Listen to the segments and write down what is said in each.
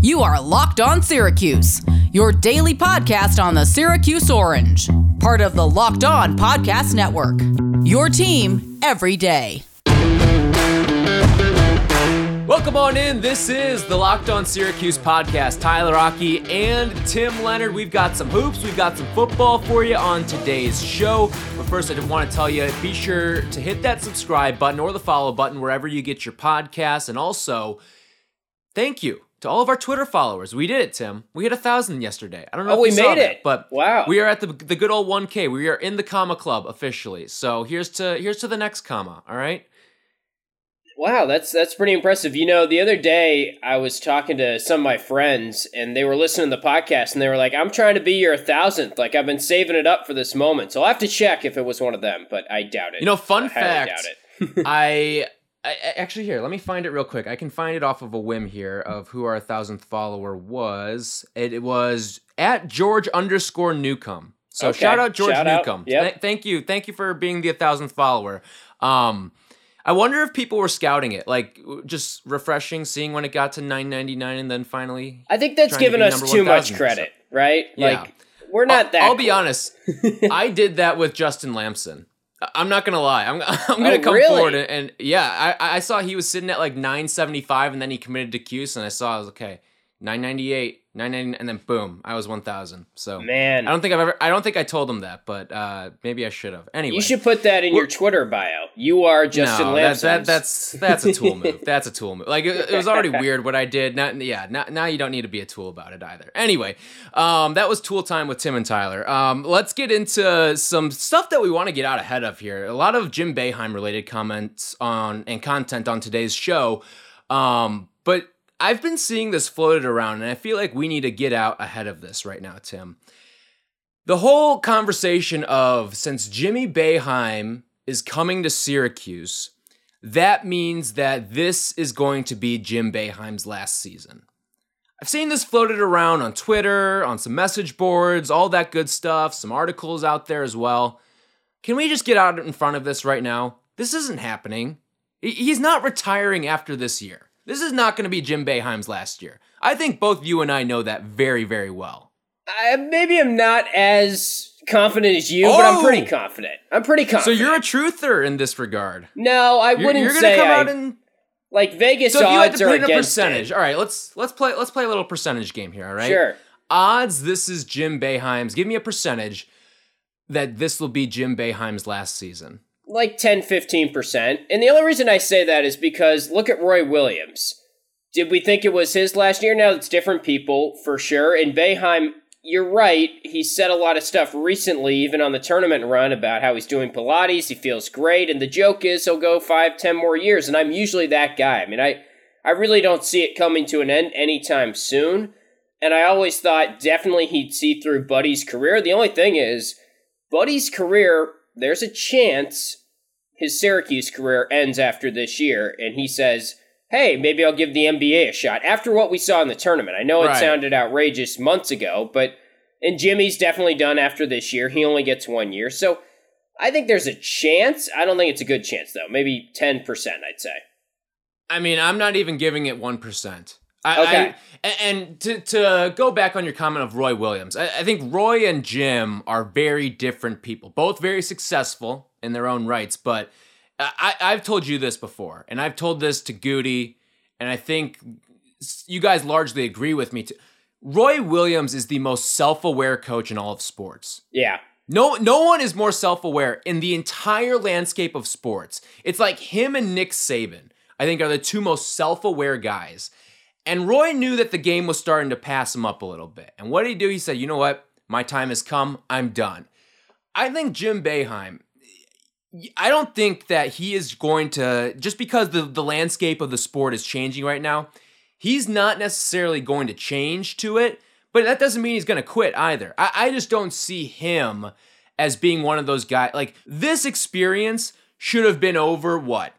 You are Locked On Syracuse, your daily podcast on the Syracuse Orange, part of the Locked On Podcast Network. Your team every day. Welcome on in. This is the Locked On Syracuse podcast. Tyler Rocky and Tim Leonard. We've got some hoops, we've got some football for you on today's show. But first, I just want to tell you be sure to hit that subscribe button or the follow button wherever you get your podcasts. And also, thank you to all of our Twitter followers. We did it, Tim. We hit a thousand yesterday. I don't know Oh, if we you saw made that, it. but Wow. we are at the the good old 1K. We are in the comma club officially. So here's to here's to the next comma. All right. Wow, that's that's pretty impressive. You know, the other day I was talking to some of my friends and they were listening to the podcast and they were like, "I'm trying to be your thousandth. Like I've been saving it up for this moment." So I'll have to check if it was one of them, but I doubt it. You know, fun I fact. doubt it. I, I actually here. Let me find it real quick. I can find it off of a whim here of who our thousandth follower was. It, it was at George underscore Newcomb. So Okay. shout out George Shout out. Newcomb. Yep. Th- thank you, thank you for being the thousandth follower. Um, I wonder if people were scouting it, like just refreshing, seeing when it got to nine ninety nine, and then finally. I think that's trying to giving us too 1000, much credit, right? Yeah. Like we're not I'll, that I'll be honest. I did that with Justin Lamson. I'm not gonna lie. I'm I'm gonna Oh, come really? forward and, and yeah, I I saw he was sitting at like 975 and then he committed to Cuse and I saw I was okay, 998, 990 and then boom, I was 1000. So Man. I don't think I've ever I don't think I told him that, but uh maybe I should have. Anyway, You should put that in your Twitter bio. You are Justin no, that, that, that's that's a tool move. That's a tool move. Like it, it was already weird what I did. Not yeah. Not, now you don't need to be a tool about it either. Anyway, um, that was tool time with Tim and Tyler. Um, let's get into some stuff that we want to get out ahead of here. A lot of Jim Boeheim related comments on and content on today's show. Um, but I've been seeing this floated around, and I feel like we need to get out ahead of this right now, Tim. The whole conversation of since Jimmy Boeheim is coming to Syracuse, that means that this is going to be Jim Boeheim's last season. I've seen this floated around on Twitter, on some message boards, all that good stuff, some articles out there as well. Can we just get out in front of this right now? This isn't happening. He's not retiring after this year. This is not going to be Jim Boeheim's last year. I think both you and I know that very, very well. I, maybe I'm not as confident as you, but I'm Oh! pretty confident. I'm pretty confident. So you're a truther in this regard. no, I You're, wouldn't say you're going to say come I, out and like Vegas so if you had odds are in a against percentage. it. All right, let's let's play let's play a little percentage game here. All right. Sure. Odds. This is Jim Boeheim's. Give me a percentage that this will be Jim Boeheim's last season. Like 10 15%. And the only reason I say that is because look at Roy Williams. Did we think it was his last year? Now it's different people for sure. And Boeheim, you're right. He said a lot of stuff recently, even on the tournament run, about how he's doing Pilates. He feels great. And the joke is he'll go five, ten more years. And I'm usually that guy. I mean, I, I really don't see it coming to an end anytime soon. And I always thought definitely he'd see through Buddy's career. The only thing is, Buddy's career, there's a chance his Syracuse career ends after this year, and he says, Hey, maybe I'll give the NBA a shot. After what we saw in the tournament. I know it Right. sounded outrageous months ago, but and Jimmy's definitely done after this year. He only gets one year. So I think there's a chance. I don't think it's a good chance though. Maybe ten percent, I'd say. I mean, I'm not even giving it one percent. I, Okay. I, and to to go back on your comment of Roy Williams, I, I think Roy and Jim are very different people. Both very successful in their own rights, but I, I've told you this before, and I've told this to Goody, and I think you guys largely agree with me. Too. Roy Williams is the most self-aware coach in all of sports. Yeah. No, no one is more self-aware in the entire landscape of sports. It's like him and Nick Saban. I think are the two most self-aware guys. And Roy knew that the game was starting to pass him up a little bit. And what did he do? He said, "You know what? My time has come. I'm done." I think Jim Beheim. I don't think that he is going to just because the the landscape of the sport is changing right now. he's not necessarily going to change to it, but that doesn't mean he's going to quit either. I, I just don't see him as being one of those guys. Like this experience should have been over what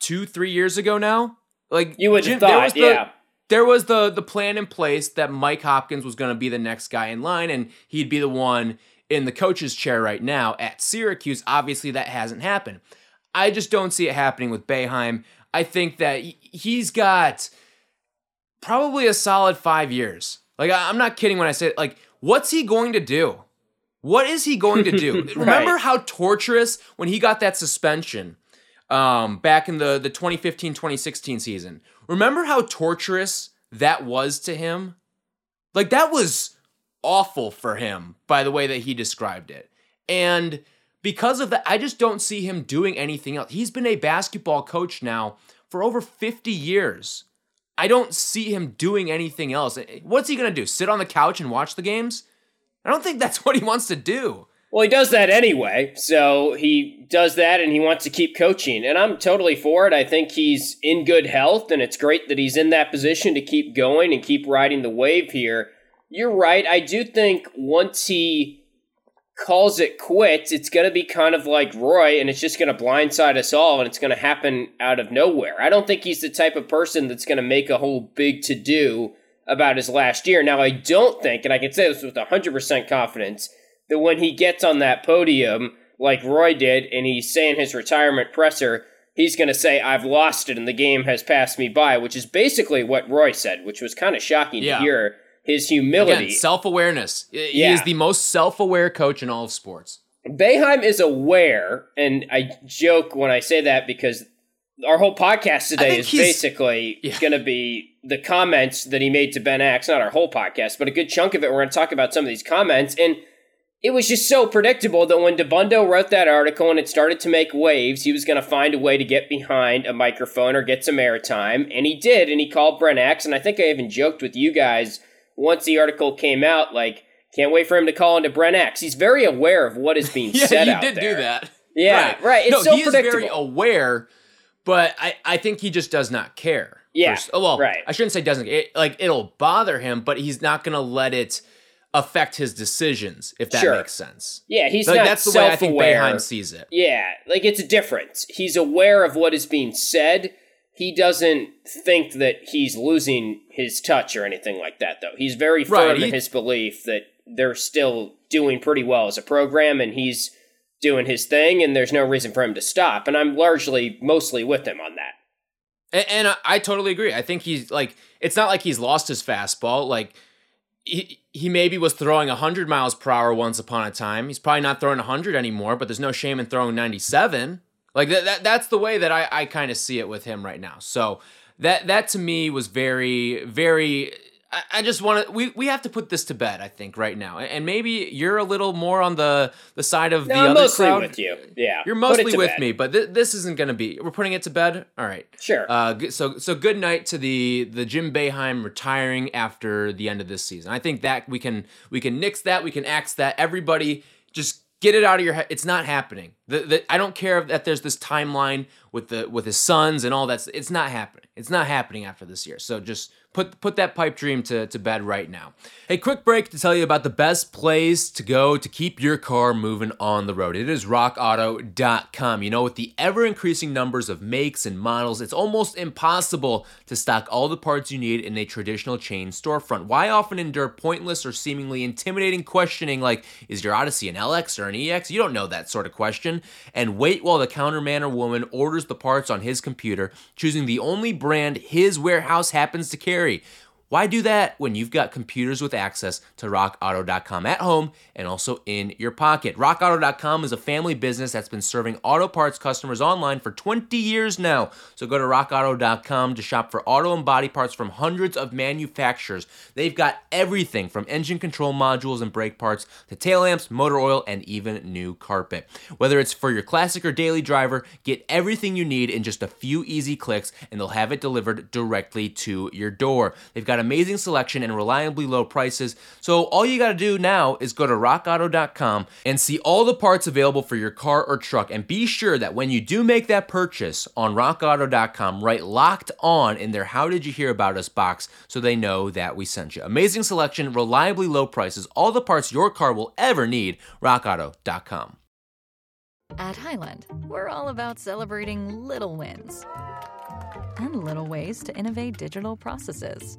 two, three years ago now. Like you would have thought, the, yeah. There was the the plan in place that Mike Hopkins was going to be the next guy in line, and he'd be the one in the coach's chair right now at Syracuse. Obviously, that hasn't happened. I just don't see it happening with Boeheim. I think that he's got probably a solid five years. Like I'm not kidding when I say like, what's he going to do? What is he going to do? right. Remember how torturous when he got that suspension um, back in the the 2015-2016 season. Remember how torturous that was to him? Like that was awful for him by the way that he described it. And because of that, I just don't see him doing anything else. He's been a basketball coach now for over 50 years. I don't see him doing anything else. What's he going to do? Sit on the couch and watch the games? I don't think that's what he wants to do. Well, he does that anyway. So he does that and he wants to keep coaching. And I'm totally for it. I think he's in good health and it's great that he's in that position to keep going and keep riding the wave here. You're right. I do think once he calls it quits, it's going to be kind of like Roy, and it's just going to blindside us all, and it's going to happen out of nowhere. I don't think he's the type of person that's going to make a whole big to do about his last year. Now, I don't think, and I can say this with 100% confidence, that when he gets on that podium, like Roy did, and he's saying his retirement presser, he's going to say, I've lost it and the game has passed me by, which is basically what Roy said, which was kind of shocking yeah. to hear his humility. Self awareness. He yeah. is the most self aware coach in all of sports. Boeheim is aware, and I joke when I say that because our whole podcast today is basically yeah. going to be the comments that he made to Brent Axe. Not our whole podcast, but a good chunk of it. We're going to talk about some of these comments. And it was just so predictable that when Dabbundo wrote that article and it started to make waves, he was going to find a way to get behind a microphone or get some airtime. And he did, and he called Brent Axe. And I think I even joked with you guys – once the article came out, like, can't wait for him to call into Brent Axe. He's very aware of what is being yeah, said out there. did do that. Yeah, right. right. It's no, so he is very aware, but I, I think he just does not care. Yeah. Oh, well, right. I shouldn't say doesn't. It, like, it'll bother him, but he's not going to let it affect his decisions, if that sure. makes sense. Yeah, he's like, not That's the way I think Boeheim sees it. Yeah, like it's a difference. He's aware of what is being said he doesn't think that he's losing his touch or anything like that, though. He's very firm right, he, in his belief that they're still doing pretty well as a program and he's doing his thing and there's no reason for him to stop. And I'm largely, mostly with him on that. And, and I, I totally agree. I think he's like, it's not like he's lost his fastball. Like, he, he maybe was throwing 100 miles per hour once upon a time. He's probably not throwing 100 anymore, but there's no shame in throwing 97. Like that, that that's the way that I, I kind of see it with him right now. So that that to me was very, very I, I just want to we, we have to put this to bed, I think, right now. And maybe you're a little more on the the side of no, the I'm other mostly crowd. with you. Yeah. You're mostly with bed. me, but th- this isn't going to be. We're putting it to bed. All right. Sure. Uh, so so good night to the the Jim Boeheim retiring after the end of this season. I think that we can we can nix that. We can axe that. Everybody just get it out of your head. It's not happening. The, the, I don't care that there's this timeline with the with his sons and all that. It's not happening. It's not happening after this year. So just put put that pipe dream to, to bed right now. A quick break to tell you about the best place to go to keep your car moving on the road. It is rockauto.com. You know, with the ever increasing numbers of makes and models, it's almost impossible to stock all the parts you need in a traditional chain storefront. Why often endure pointless or seemingly intimidating questioning like, is your Odyssey an LX or an EX? You don't know that sort of question. And wait while the counterman or woman orders the parts on his computer, choosing the only brand his warehouse happens to carry. Perry why do that when you've got computers with access to rockauto.com at home and also in your pocket? Rockauto.com is a family business that's been serving auto parts customers online for 20 years now. So go to rockauto.com to shop for auto and body parts from hundreds of manufacturers. They've got everything from engine control modules and brake parts to tail lamps, motor oil, and even new carpet. Whether it's for your classic or daily driver, get everything you need in just a few easy clicks and they'll have it delivered directly to your door. They've got got amazing selection and reliably low prices. So all you got to do now is go to rockauto.com and see all the parts available for your car or truck. And be sure that when you do make that purchase on rockauto.com, write locked on in their How Did You Hear About Us box so they know that we sent you. Amazing selection, reliably low prices, all the parts your car will ever need. rockauto.com. At Highland, we're all about celebrating little wins and little ways to innovate digital processes.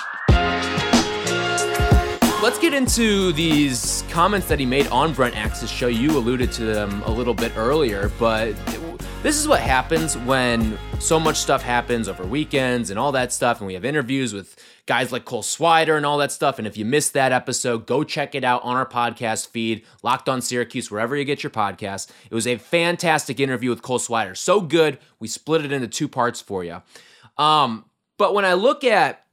Let's get into these comments that he made on Brent Axe's show. You alluded to them a little bit earlier, but this is what happens when so much stuff happens over weekends and all that stuff, and we have interviews with guys like Cole Swider and all that stuff. And if you missed that episode, go check it out on our podcast feed, Locked on Syracuse, wherever you get your podcast. It was a fantastic interview with Cole Swider. So good, we split it into two parts for you. Um, but when I look at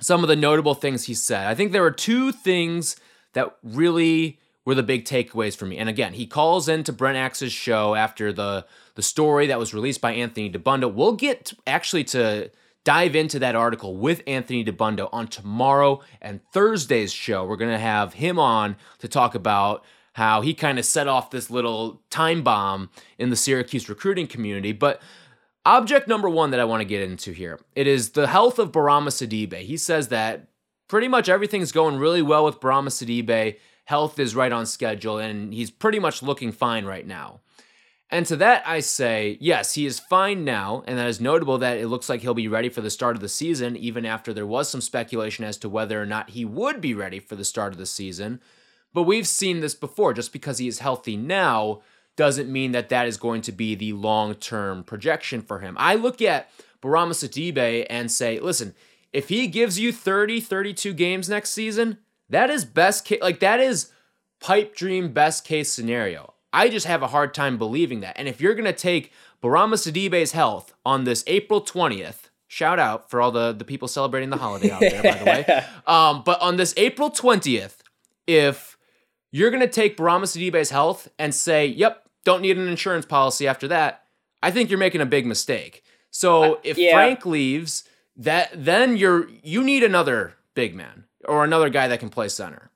some of the notable things he said. I think there were two things that really were the big takeaways for me. And again, he calls into Brent Axe's show after the the story that was released by Anthony Dabbundo. We'll get actually to dive into that article with Anthony Dabbundo on tomorrow and Thursday's show. We're going to have him on to talk about how he kind of set off this little time bomb in the Syracuse recruiting community. But Object number one that I want to get into here. It is the health of Bourama Sidibe. He says that pretty much everything's going really well with Bourama Sidibe. Health is right on schedule, and he's pretty much looking fine right now. And to that, I say, yes, he is fine now, and that is notable that it looks like he'll be ready for the start of the season, even after there was some speculation as to whether or not he would be ready for the start of the season. But we've seen this before. Just because he is healthy now doesn't mean that that is going to be the long term projection for him. I look at Bourama Sidibe and say, listen, if he gives you 30, 32 games next season, that is best case, like that is pipe dream best case scenario. I just have a hard time believing that. And if you're going to take Bourama Sidibe's health on this April 20th, shout out for all the, the people celebrating the holiday out there, by the way. Um, but on this April 20th, if you're going to take Bourama Sidibe's health and say, yep, don't need an insurance policy after that, I think you're making a big mistake. So uh, if yeah. Frank leaves, that then you're you need another big man or another guy that can play center.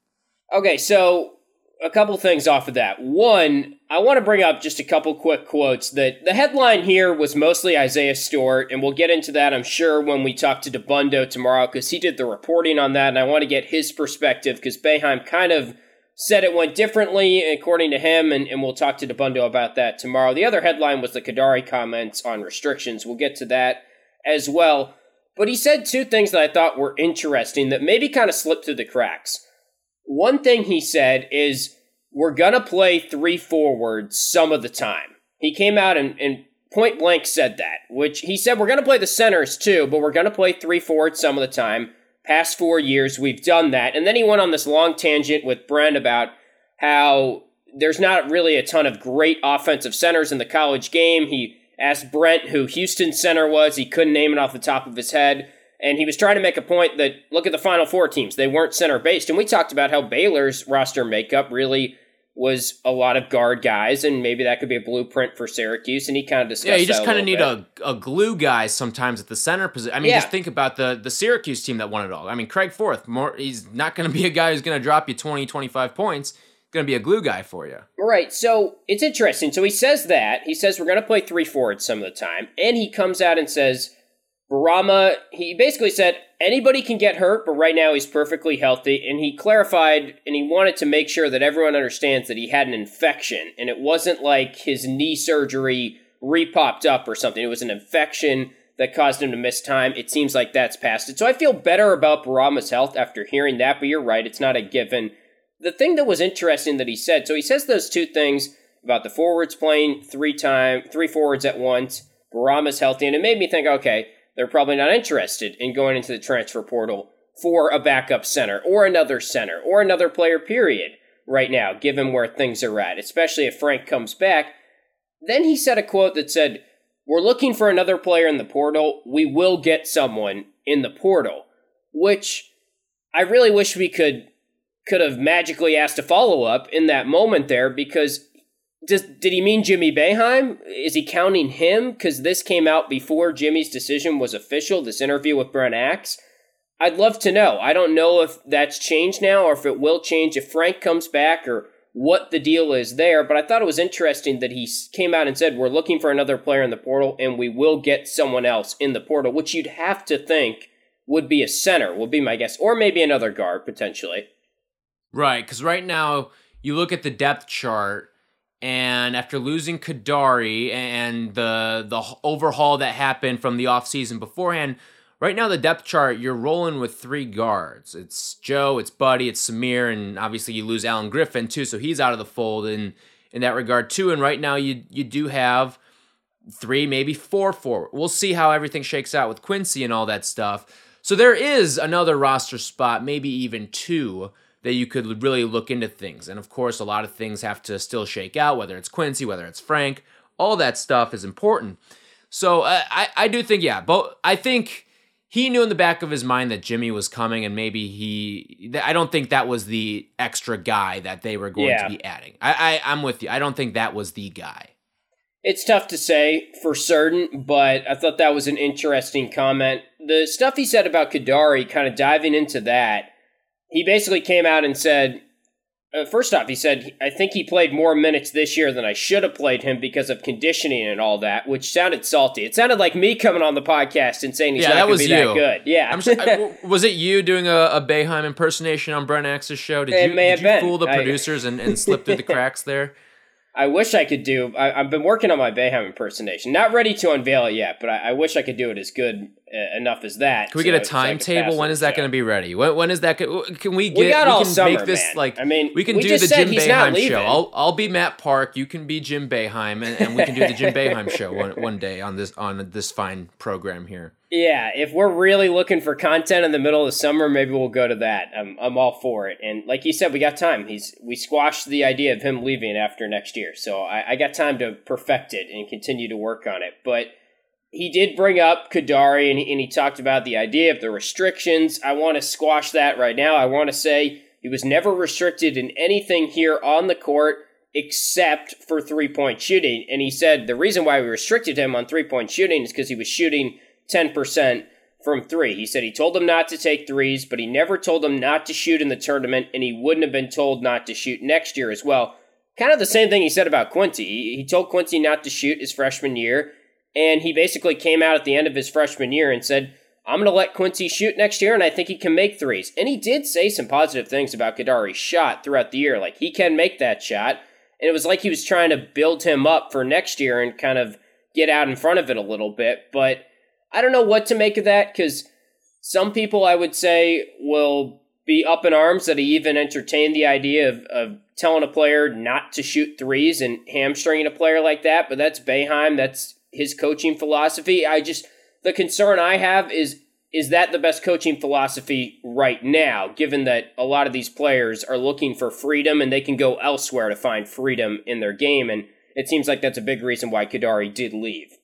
Okay, so a couple things off of that. One, I want to bring up just a couple quick quotes. That the headline here was mostly Isaiah Stewart, and we'll get into that, I'm sure, when we talk to Dabbundo tomorrow, because he did the reporting on that, and I want to get his perspective, because Boeheim kind of said it went differently, according to him, and, and we'll talk to Dabbundo about that tomorrow. The other headline was the Kadary comments on restrictions. We'll get to that as well. But he said two things that I thought were interesting that maybe kind of slipped through the cracks. One thing he said is, we're going to play three forwards some of the time. He came out and, and point blank said that, which he said, we're going to play the centers too, but we're going to play three forwards some of the time. Past four years, we've done that. And then he went on this long tangent with Brent about how there's not really a ton of great offensive centers in the college game. He asked Brent who Houston center was. He couldn't name it off the top of his head. And he was trying to make a point that look at the Final Four teams. They weren't center based. And we talked about how Baylor's roster makeup really was a lot of guard guys, and maybe that could be a blueprint for Syracuse. And he kind of discussed. Yeah, you just kind of need a, a glue guy sometimes at the center position. I mean, yeah. just think about the the Syracuse team that won it all. I mean, Craig Forth, more he's not going to be a guy who's going to drop you 20, 25 points. Going to be a glue guy for you. Right. So it's interesting. So he says that he says we're going to play three forwards some of the time, and he comes out and says Bourama, he basically said anybody can get hurt, but right now he's perfectly healthy. And he clarified and he wanted to make sure that everyone understands that he had an infection and it wasn't like his knee surgery repopped up or something. It was an infection that caused him to miss time. It seems like that's past it. So I feel better about Bourama's health after hearing that, but you're right, it's not a given. The thing that was interesting that he said, so he says those two things about the forwards playing three time three forwards at once. Bourama's healthy, and it made me think, okay, they're probably not interested in going into the transfer portal for a backup center or another center or another player, period, right now, given where things are at, especially if Frank comes back. Then he said a quote that said, We're looking for another player in the portal. We will get someone in the portal, which I really wish we could could have magically asked a follow up in that moment there because does, did he mean Jimmy Boeheim? Is he counting him? Because this came out before Jimmy's decision was official, this interview with Brent Axe. I'd love to know. I don't know if that's changed now or if it will change if Frank comes back or what the deal is there. But I thought it was interesting that he came out and said, We're looking for another player in the portal and we will get someone else in the portal, which you'd have to think would be a center, would be my guess, or maybe another guard potentially. Right, because right now you look at the depth chart, and after losing Kadary and the the overhaul that happened from the offseason beforehand, right now the depth chart you're rolling with three guards. It's Joe, it's Buddy, it's Samir, and obviously you lose Alan Griffin too, so he's out of the fold in in that regard too. And right now you you do have three, maybe four forward. We'll see how everything shakes out with Quincy and all that stuff. So there is another roster spot, maybe even two that you could really look into things. And of course, a lot of things have to still shake out, whether it's Quincy, whether it's Frank, all that stuff is important. So uh, I, I do think, yeah, but I think he knew in the back of his mind that Jimmy was coming, and maybe he, I don't think that was the extra guy that they were going yeah. to be adding. I, I, I'm with you. I don't think that was the guy. It's tough to say for certain, but I thought that was an interesting comment. The stuff he said about Kadary, kind of diving into that, he basically came out and said, uh, first off, he said, I think he played more minutes this year than I should have played him because of conditioning and all that, which sounded salty. It sounded like me coming on the podcast and saying he's yeah, not going to be you. that good. Yeah. I, was it you doing a, a Boeheim impersonation on Brent Axe's show? Did it you, did you fool the producers and, and slip through the cracks there? I wish I could do. I, have been working on my Boeheim impersonation. Not ready to unveil it yet, but I, I wish I could do it as good uh, enough as that. Can we get a timetable? So when is that going to be ready? When, when is that? Go- can we get? We, got all we can summer, make this man. like. I mean, we can we do the Jim Boeheim show. I'll I'll be Matt Park. You can be Jim Boeheim, and, and we can do the Jim Boeheim show one, one day on this on this fine program here. Yeah, if we're really looking for content in the middle of the summer, maybe we'll go to that. I'm I'm all for it. And like you said, we got time. He's we squashed the idea of him leaving after next year, so I, I got time to perfect it and continue to work on it. But he did bring up Kadary, and and he talked about the idea of the restrictions. I want to squash that right now. I want to say he was never restricted in anything here on the court except for three point shooting. And he said the reason why we restricted him on three point shooting is because he was shooting 10% from three. He said he told them not to take threes, but he never told them not to shoot in the tournament, and he wouldn't have been told not to shoot next year as well. Kind of the same thing he said about Quincy. He told Quincy not to shoot his freshman year. And he basically came out at the end of his freshman year and said, I'm going to let Quincy shoot next year, and I think he can make threes. And he did say some positive things about Kadary's shot throughout the year. Like, he can make that shot. And it was like he was trying to build him up for next year and kind of get out in front of it a little bit. But I don't know what to make of that because some people, I would say, will be up in arms that he even entertained the idea of, of telling a player not to shoot threes and hamstringing a player like that. But that's Boeheim. That's his coaching philosophy. I just the concern I have is is that the best coaching philosophy right now, given that a lot of these players are looking for freedom and they can go elsewhere to find freedom in their game, and it seems like that's a big reason why Kadary did leave.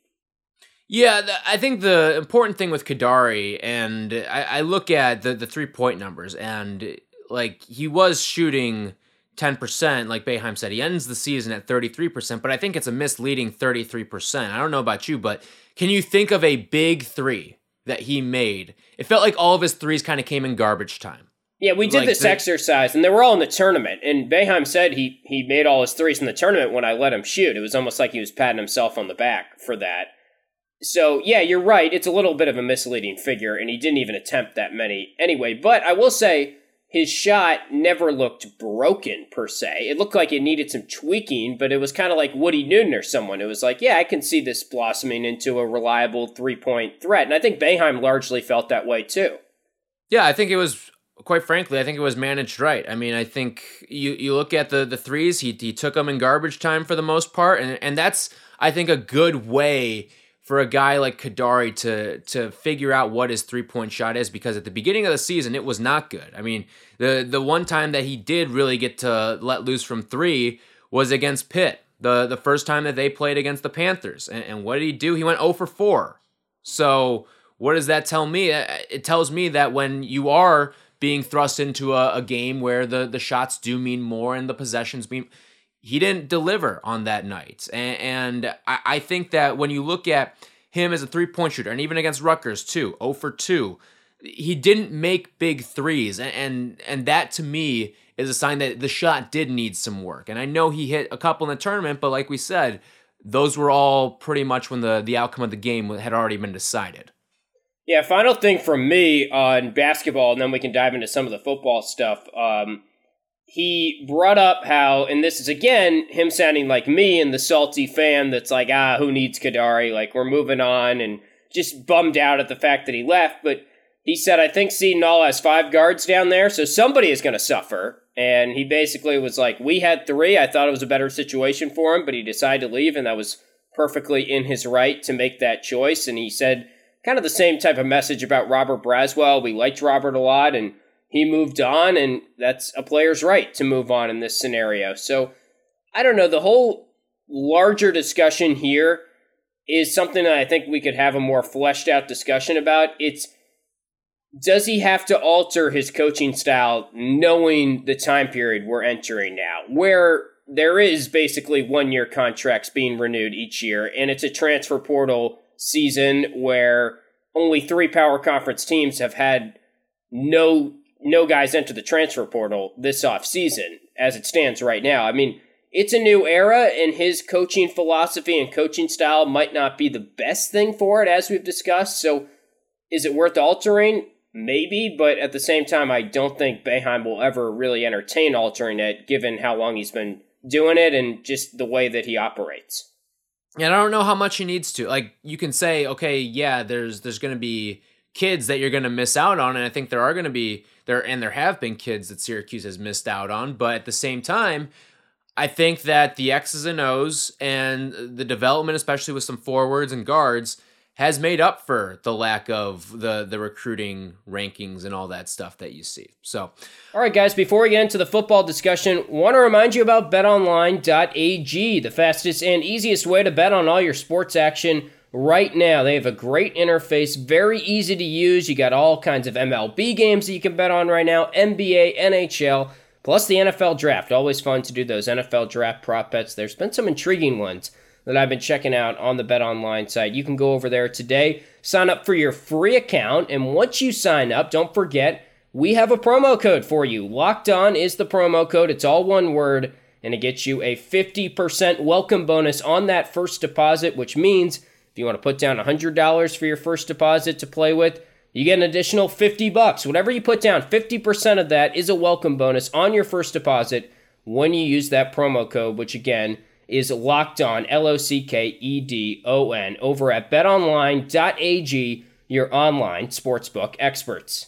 Yeah, I think the important thing with Kadary, and I, I look at the, the three point numbers, and like he was shooting 10%, like Boeheim said. He ends the season at 33%, but I think it's a misleading 33%. I don't know about you, but can you think of a big three that he made? It felt like all of his threes kind of came in garbage time. Yeah, we did like this the, exercise, and they were all in the tournament. And Boeheim said he he made all his threes in the tournament when I let him shoot. It was almost like he was patting himself on the back for that. So yeah, you're right. It's a little bit of a misleading figure, and he didn't even attempt that many anyway. But I will say his shot never looked broken per se. It looked like it needed some tweaking, but it was kind of like Woody Newton or someone. It was like, yeah, I can see this blossoming into a reliable three point threat. And I think Boeheim largely felt that way too. Yeah, I think it was quite frankly, I think it was managed right. I mean, I think you you look at the the threes, he he took them in garbage time for the most part, and and that's I think a good way for a guy like Kadary to to figure out what his three point shot is because at the beginning of the season it was not good. I mean, the the one time that he did really get to let loose from three was against Pitt. The the first time that they played against the Panthers. And, and what did he do? He went 0 for 4. So what does that tell me? It tells me that when you are being thrust into a, a game where the the shots do mean more and the possessions mean he didn't deliver on that night. And, and I, I, think that when you look at him as a three point shooter, and even against Rutgers too, 0 for 2, he didn't make big threes. And, and, and that to me is a sign that the shot did need some work. And I know he hit a couple in the tournament, but like we said, those were all pretty much when the, the outcome of the game had already been decided. Yeah, final thing from me on basketball, and then we can dive into some of the football stuff. Um, he brought up how, and this is again him sounding like me and the salty fan that's like, ah, who needs Kadary? Like, we're moving on, and just bummed out at the fact that he left. But he said, I think Seton Hall has five guards down there, so somebody is going to suffer. And he basically was like, we had three. I thought it was a better situation for him, but he decided to leave, and that was perfectly in his right to make that choice. And he said, kind of the same type of message about Robert Braswell. We liked Robert a lot, and he moved on, and that's a player's right to move on in this scenario. So I don't know. The whole larger discussion here is something that I think we could have a more fleshed out discussion about. It's does he have to alter his coaching style knowing the time period we're entering now, where there is basically one year contracts being renewed each year, and it's a transfer portal season where only three power conference teams have had no no guys enter the transfer portal this off season as it stands right now. I mean, it's a new era, and his coaching philosophy and coaching style might not be the best thing for it, as we've discussed. So, is it worth altering? Maybe, but at the same time, I don't think Boeheim will ever really entertain altering it, given how long he's been doing it and just the way that he operates. And I don't know how much he needs to. Like, you can say, okay, yeah, there's there's going to be kids that you're going to miss out on, and I think there are going to be there and there have been kids that Syracuse has missed out on, but at the same time, I think that the X's and O's and the development, especially with some forwards and guards, has made up for the lack of the the recruiting rankings and all that stuff that you see. So, all right, guys, before we get into the football discussion, want to remind you about BetOnline.ag, the fastest and easiest way to bet on all your sports action right now. They have a great interface, very easy to use. You got all kinds of MLB games that you can bet on right now, NBA, NHL, plus the NFL draft. Always fun to do those NFL draft prop bets. There's been some intriguing ones that I've been checking out on the Bet Online site. You can go over there today, sign up for your free account, and once you sign up, don't forget we have a promo code for you. Locked on is the promo code. It's all one word, and it gets you a 50% welcome bonus on that first deposit, which means you want to put down $100 for your first deposit to play with, you get an additional 50 bucks. Whatever you put down, 50% of that is a welcome bonus on your first deposit when you use that promo code, which again is locked on, L O C K E D O N, over at betonline.ag, your online sportsbook experts.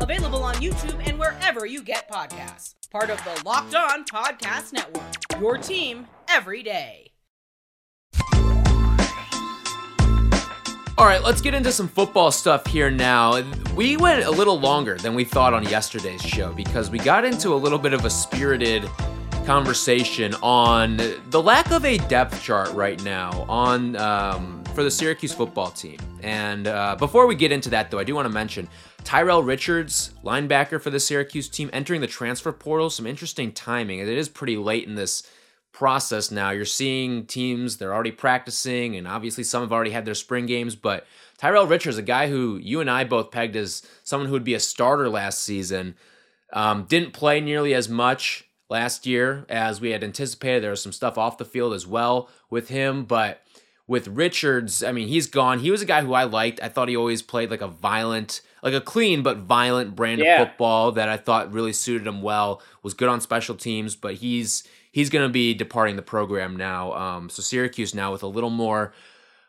Available on YouTube and wherever you get podcasts. Part of the Locked On Podcast Network. Your team every day. All right, let's get into some football stuff here now. We went a little longer than we thought on yesterday's show because we got into a little bit of a spirited conversation on the lack of a depth chart right now on um, for the Syracuse football team. And uh, before we get into that, though, I do want to mention Tyrell Richards, linebacker for the Syracuse team, entering the transfer portal. Some interesting timing. It is pretty late in this process now. You're seeing teams, they're already practicing, and obviously some have already had their spring games. But Tyrell Richards, a guy who you and I both pegged as someone who would be a starter last season, um, didn't play nearly as much last year as we had anticipated. There was some stuff off the field as well with him, but with Richards, I mean, he's gone. He was a guy who I liked. I thought he always played like a violent, like a clean but violent brand Yeah. of football that I thought really suited him well. Was good on special teams, but he's he's going to be departing the program now. Um, so Syracuse now with a little more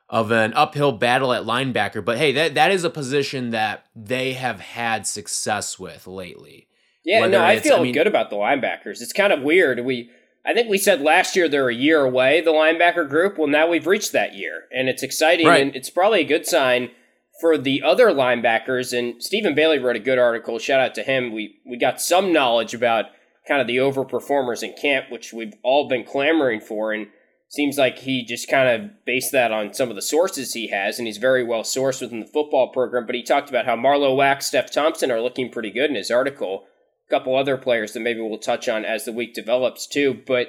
of an uphill battle at linebacker. But hey, that that is a position that they have had success with lately. Yeah, Whether no, I feel I mean- good about the linebackers. It's kind of weird. We, I think we said last year they're a year away, the linebacker group. Well, now we've reached that year, and it's exciting, Right. and it's probably a good sign for the other linebackers. And Stephen Bailey wrote a good article. Shout out to him. We we got some knowledge about kind of the overperformers in camp, which we've all been clamoring for, and seems like he just kind of based that on some of the sources he has, and he's very well sourced within the football program. But he talked about how Marlowe Wax, Steph Thompson are looking pretty good in his article. A couple other players that maybe we'll touch on as the week develops too, but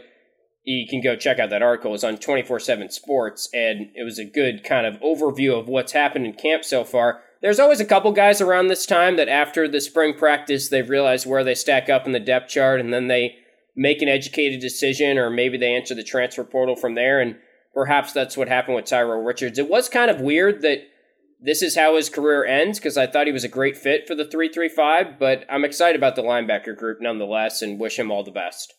you can go check out that article. It's on 24 7 Sports, and it was a good kind of overview of what's happened in camp so far. There's always a couple guys around this time that after the spring practice, they realize where they stack up in the depth chart, and then they make an educated decision, or maybe they enter the transfer portal from there. And perhaps that's what happened with Tyrell Richards. It was kind of weird that this is how his career ends because I thought he was a great fit for the 335, but I'm excited about the linebacker group nonetheless and wish him all the best.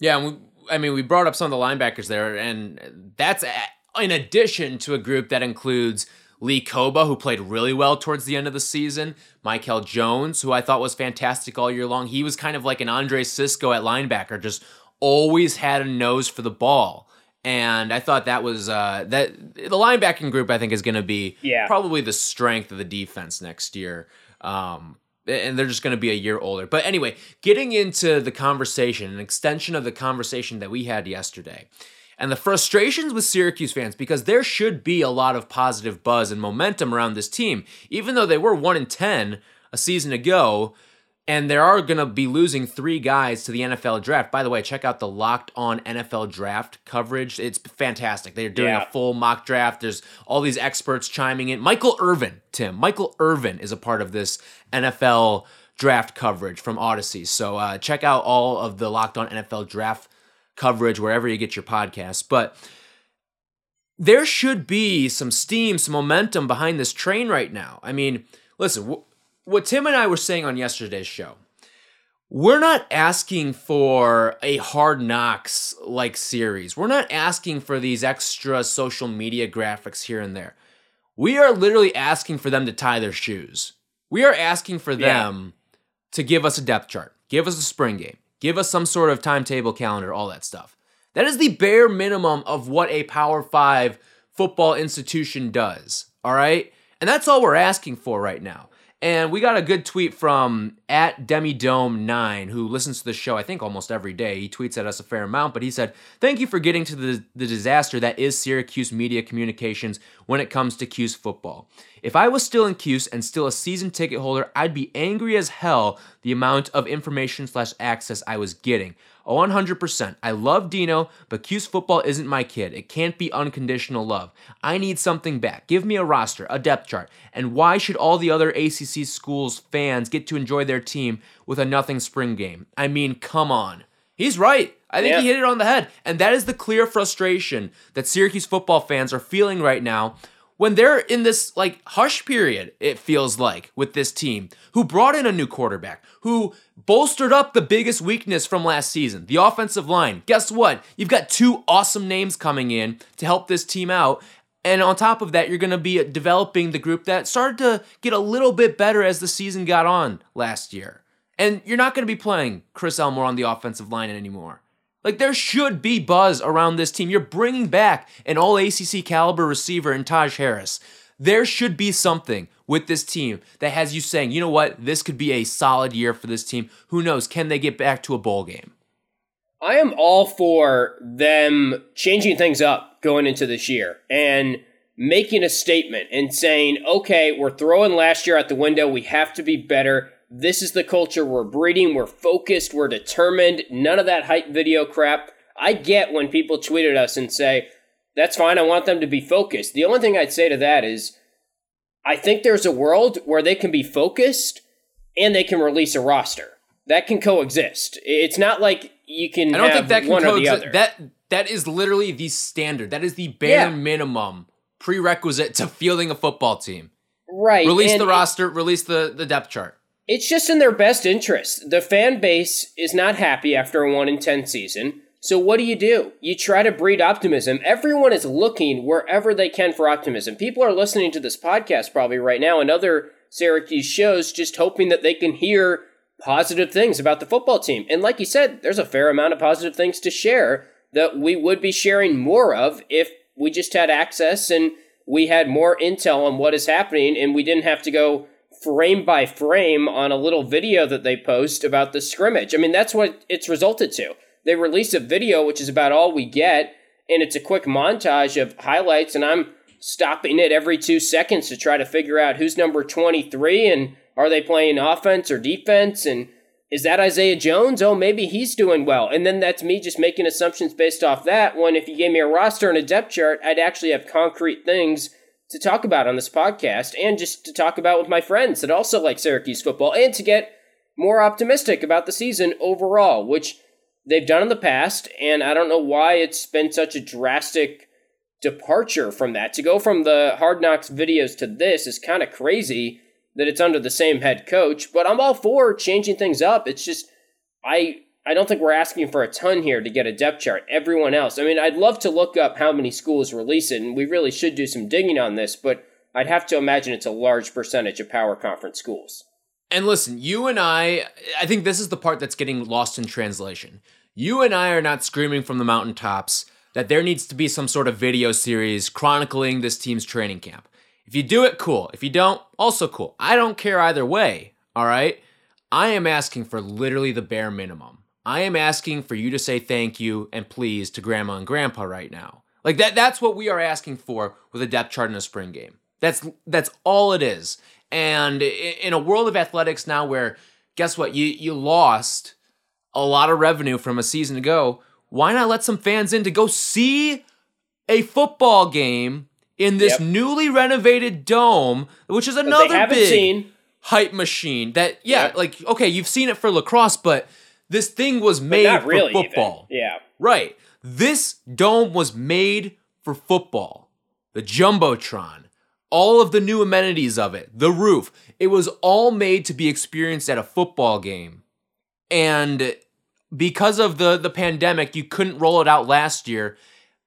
Yeah, and we, I mean, we brought up some of the linebackers there, and that's a- in addition to a group that includes Lee Kpogba, who played really well towards the end of the season, Michael Jones, who I thought was fantastic all year long. He was kind of like an Andre Cisco at linebacker, just always had a nose for the ball. And I thought that was uh, that the linebacking group. I think is going to be Yeah. probably the strength of the defense next year. Um, and they're just going to be a year older. But anyway, getting into the conversation, an extension of the conversation that we had yesterday, and the frustrations with Syracuse fans because there should be a lot of positive buzz and momentum around this team, even though they were one in ten a season ago. And they are going to be losing three guys to the NFL draft. By the way, check out the Locked On NFL draft coverage. It's fantastic. They're doing Yeah. a full mock draft. There's all these experts chiming in. Michael Irvin, Tim. Michael Irvin is a part of this NFL draft coverage from Odyssey. So uh, check out all of the Locked On NFL draft coverage wherever you get your podcasts. But there should be some steam, some momentum behind this train right now. I mean, listen, what Tim and I were saying on yesterday's show, we're not asking for a hard knocks like series. We're not asking for these extra social media graphics here and there. We are literally asking for them to tie their shoes. We are asking for Yeah. them to give us a depth chart, give us a spring game, give us some sort of timetable calendar, all that stuff. That is the bare minimum of what a Power Five football institution does. All right? And that's all we're asking for right now. And we got a good tweet from at Demidome9, who listens to the show, I think, almost every day. He tweets at us a fair amount, but he said, Thank you for getting to the, the disaster that is Syracuse media communications when it comes to Cuse football. If I was still in Cuse and still a season ticket holder, I'd be angry as hell the amount of information slash access I was getting. Oh, 100%. I love Dino, but Cuse football isn't my kid. It can't be unconditional love. I need something back. Give me a roster, a depth chart. And why should all the other ACC schools' fans get to enjoy their team with a nothing spring game? I mean, come on. He's right. I think Yeah. he hit it on the head. And that is the clear frustration that Syracuse football fans are feeling right now when they're in this like hush period, it feels like, with this team who brought in a new quarterback, who bolstered up the biggest weakness from last season, the offensive line. Guess what? You've got two awesome names coming in to help this team out. And on top of that, you're going to be developing the group that started to get a little bit better as the season got on last year. And you're not going to be playing Chris Elmore on the offensive line anymore. Like there should be buzz around this team. You're bringing back an all ACC caliber receiver in Taj Harris. There should be something with this team that has you saying, you know what, this could be a solid year for this team. Who knows? Can they get back to a bowl game? I am all for them changing things up going into this year and making a statement and saying, okay, we're throwing last year out the window. We have to be better. This is the culture we're breeding. We're focused. We're determined. None of that hype video crap. I get when people tweet at us and say, that's fine. I want them to be focused. The only thing I'd say to that is, I think there's a world where they can be focused and they can release a roster. That can coexist. It's not like you can I don't think that can one or the coexist. other. That that is literally the standard. That is the bare Yeah. minimum prerequisite to fielding a football team. Right. Release and the it- roster, release the, the depth chart. It's just in their best interest. The fan base is not happy after a 1 in 10 season. So what do you do? You try to breed optimism. Everyone is looking wherever they can for optimism. People are listening to this podcast probably right now and other Syracuse shows just hoping that they can hear positive things about the football team. And like you said, there's a fair amount of positive things to share that we would be sharing more of if we just had access and we had more intel on what is happening and we didn't have to go frame by frame on a little video that they post about the scrimmage. I mean, that's what it's resulted to. They release a video, which is about all we get, and it's a quick montage of highlights, and I'm stopping it every two seconds to try to figure out who's number 23 and are they playing offense or defense and is that Isaiah Jones? Oh, maybe he's doing well. And then that's me just making assumptions based off that. When if you gave me a roster and a depth chart, I'd actually have concrete things to talk about on this podcast and just to talk about with my friends that also like Syracuse football and to get more optimistic about the season overall, which they've done in the past. And I don't know why it's been such a drastic departure from that. To go from the Hard Knocks videos to this is kind of crazy that it's under the same head coach, but I'm all for changing things up. It's just I I don't think we're asking for a ton here to get a depth chart. Everyone else, I mean, I'd love to look up how many schools release it, and we really should do some digging on this, but I'd have to imagine it's a large percentage of power conference schools. And listen, you and I, I think this is the part that's getting lost in translation. You and I are not screaming from the mountaintops that there needs to be some sort of video series chronicling this team's training camp. If you do it, cool. If you don't, also cool. I don't care either way, all right? I am asking for literally the bare minimum. I am asking for you to say thank you and please to grandma and grandpa right now. Like that that's what we are asking for with a depth chart in a spring game. That's that's all it is. And in a world of athletics now where guess what? You you lost a lot of revenue from a season ago. Why not let some fans in to go see a football game in this Yep. newly renovated dome, which is another big seen. hype machine. That yeah, Yep. like okay, you've seen it for lacrosse, but this thing was made for really even. football. Yeah. Right. This dome was made for football. The Jumbotron, all of the new amenities of it, the roof, it was all made to be experienced at a football game. And because of the the pandemic, you couldn't roll it out last year.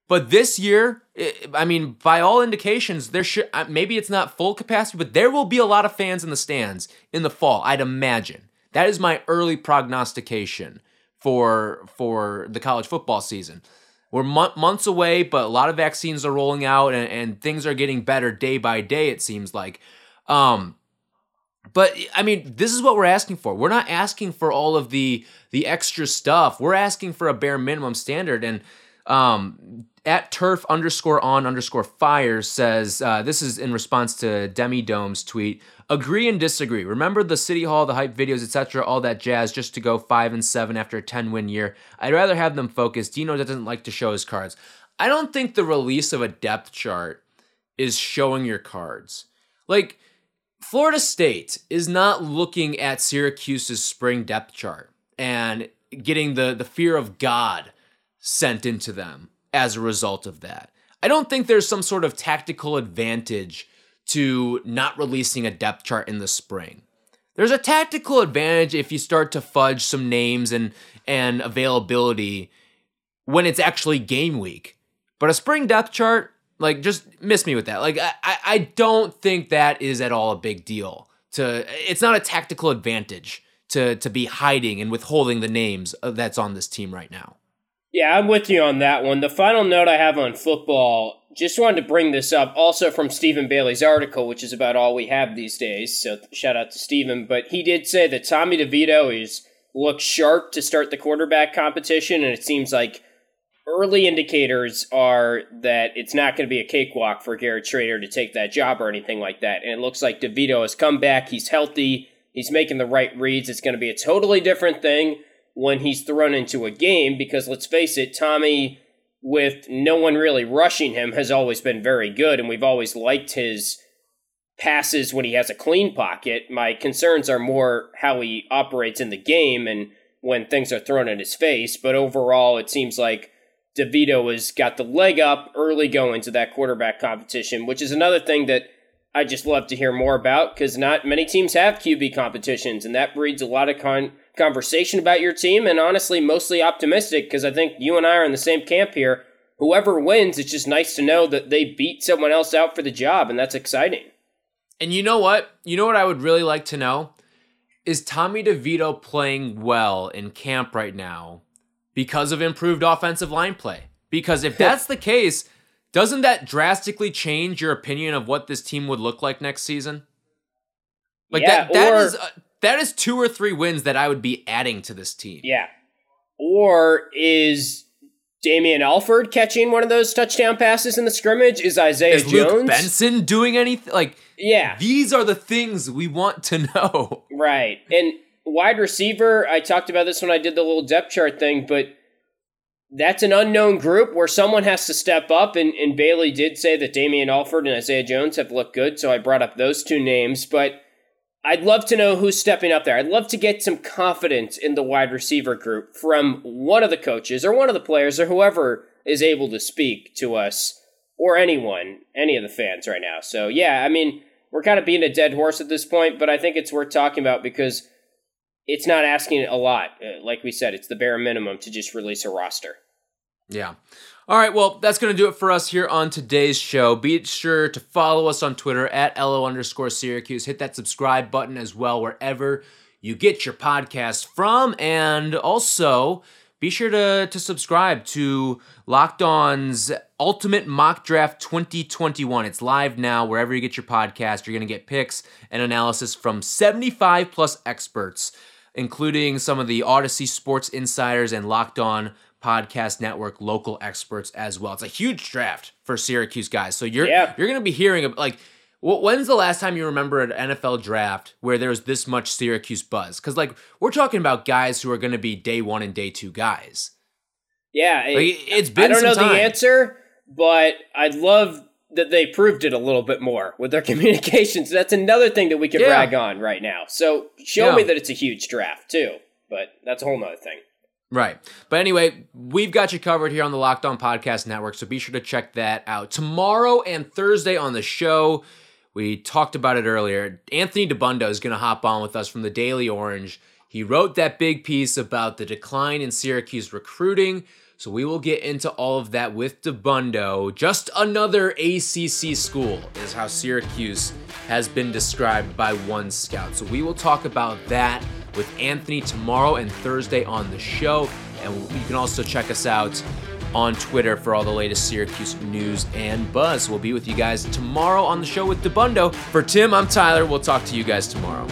But this year, i I mean, by all indications, there should uh, maybe it's not full capacity, but there will be a lot of fans in the stands in the fall. I'd imagine that is my early prognostication for for the college football season. We're mon- months away, but a lot of vaccines are rolling out, and, and things are getting better day by day. It seems like. Um, but I mean, this is what we're asking for. We're not asking for all of the the extra stuff. We're asking for a bare minimum standard. And um, at turf underscore on underscore fire says uh, this is in response to Demi Dome's tweet. Agree and disagree. Remember the city hall, the hype videos, etc., all that jazz, just to go five and seven after a ten win year. I'd rather have them focus. Dino doesn't like to show his cards. I don't think the release of a depth chart is showing your cards. Like Florida State is not looking at Syracuse's spring depth chart and getting the, the fear of God sent into them as a result of that. I don't think there's some sort of tactical advantage to not releasing a depth chart in the spring. There's a tactical advantage if you start to fudge some names and and availability when it's actually game week. But a spring depth chart, like just miss me with that. Like I, I- don't think that is at all a big deal. To it's not a tactical advantage to to be hiding and withholding the names uh, that's on this team right now. Yeah, I'm with you on that one. The final note I have on football, just wanted to bring this up also from Stephen Bailey's article, which is about all we have these days. So shout out to Stephen. But he did say that Tommy DeVito is looks sharp to start the quarterback competition, and it seems like early indicators are that it's not going to be a cakewalk for Garrett Shrader to take that job or anything like that. And it looks like DeVito has come back. He's healthy. He's making the right reads. It's going to be a totally different thing when he's thrown into a game because let's face it, Tommy, with no one really rushing him, has always been very good, and we've always liked his passes when he has a clean pocket. My concerns are more how he operates in the game and when things are thrown in his face. But overall, it seems like DeVito has got the leg up early going to that quarterback competition, which is another thing that I just love to hear more about because not many teams have QB competitions, and that breeds a lot of con- conversation about your team, and honestly, mostly optimistic because I think you and I are in the same camp here. Whoever wins, it's just nice to know that they beat someone else out for the job, and that's exciting. And you know what? You know what I would really like to know? Is Tommy DeVito playing well in camp right now because of improved offensive line play? Because if that's the case, doesn't that drastically change your opinion of what this team would look like next season? Like Yeah, that that or- is uh, that is two or three wins that I would be adding to this team. Yeah. Or is Damien Alford catching one of those touchdown passes in the scrimmage? Is Isaiah Is Jones? Luke Benson doing anything? Like Yeah. these are the things we want to know. Right. And wide receiver, I talked about this when I did the little depth chart thing, but that's an unknown group where someone has to step up. And, and Bailey did say that Damien Alford and Isaiah Jones have looked good, so I brought up those two names. But I'd love to know who's stepping up there. I'd love to get some confidence in the wide receiver group from one of the coaches or one of the players or whoever is able to speak to us or anyone, any of the fans right now. So, yeah, I mean, we're kind of being a dead horse at this point, but I think it's worth talking about because it's not asking a lot. Uh, like we said, it's the bare minimum to just release a roster. Yeah. All right, well, that's going to do it for us here on today's show. Be sure to follow us on Twitter at LO underscore Syracuse. Hit that subscribe button as well wherever you get your podcast from. And also, be sure to, to subscribe to Locked On's Ultimate Mock Draft 2021. It's live now wherever you get your podcast. You're going to get picks and analysis from 75 plus experts, including some of the Odyssey Sports Insiders and Locked On Podcast Network local experts as well. It's a huge draft for Syracuse guys. So you're Yeah. you're going to be hearing like when's the last time you remember an NFL draft where there was this much Syracuse buzz? Cuz like we're talking about guys who are going to be day 1 and day 2 guys. Yeah, it- Like, it's been I don't know time. the answer, but I'd love that they proved it a little bit more with their communications. That's another thing that we can Yeah. brag on right now. So show Yeah. me that it's a huge draft too. But that's a whole nother thing. Right. But anyway, we've got you covered here on the Locked On Podcast Network, so be sure to check that out. Tomorrow and Thursday on the show, we talked about it earlier. Anthony Dabbundo is going to hop on with us from the Daily Orange. He wrote that big piece about the decline in Syracuse recruiting, so we will get into all of that with Dabbundo. Just another ACC school is how Syracuse has been described by one scout. So we will talk about that with Anthony tomorrow and Thursday on the show. And you can also check us out on Twitter for all the latest Syracuse news and buzz. We'll be with you guys tomorrow on the show with Dabbundo. For Tim, I'm Tyler. We'll talk to you guys tomorrow.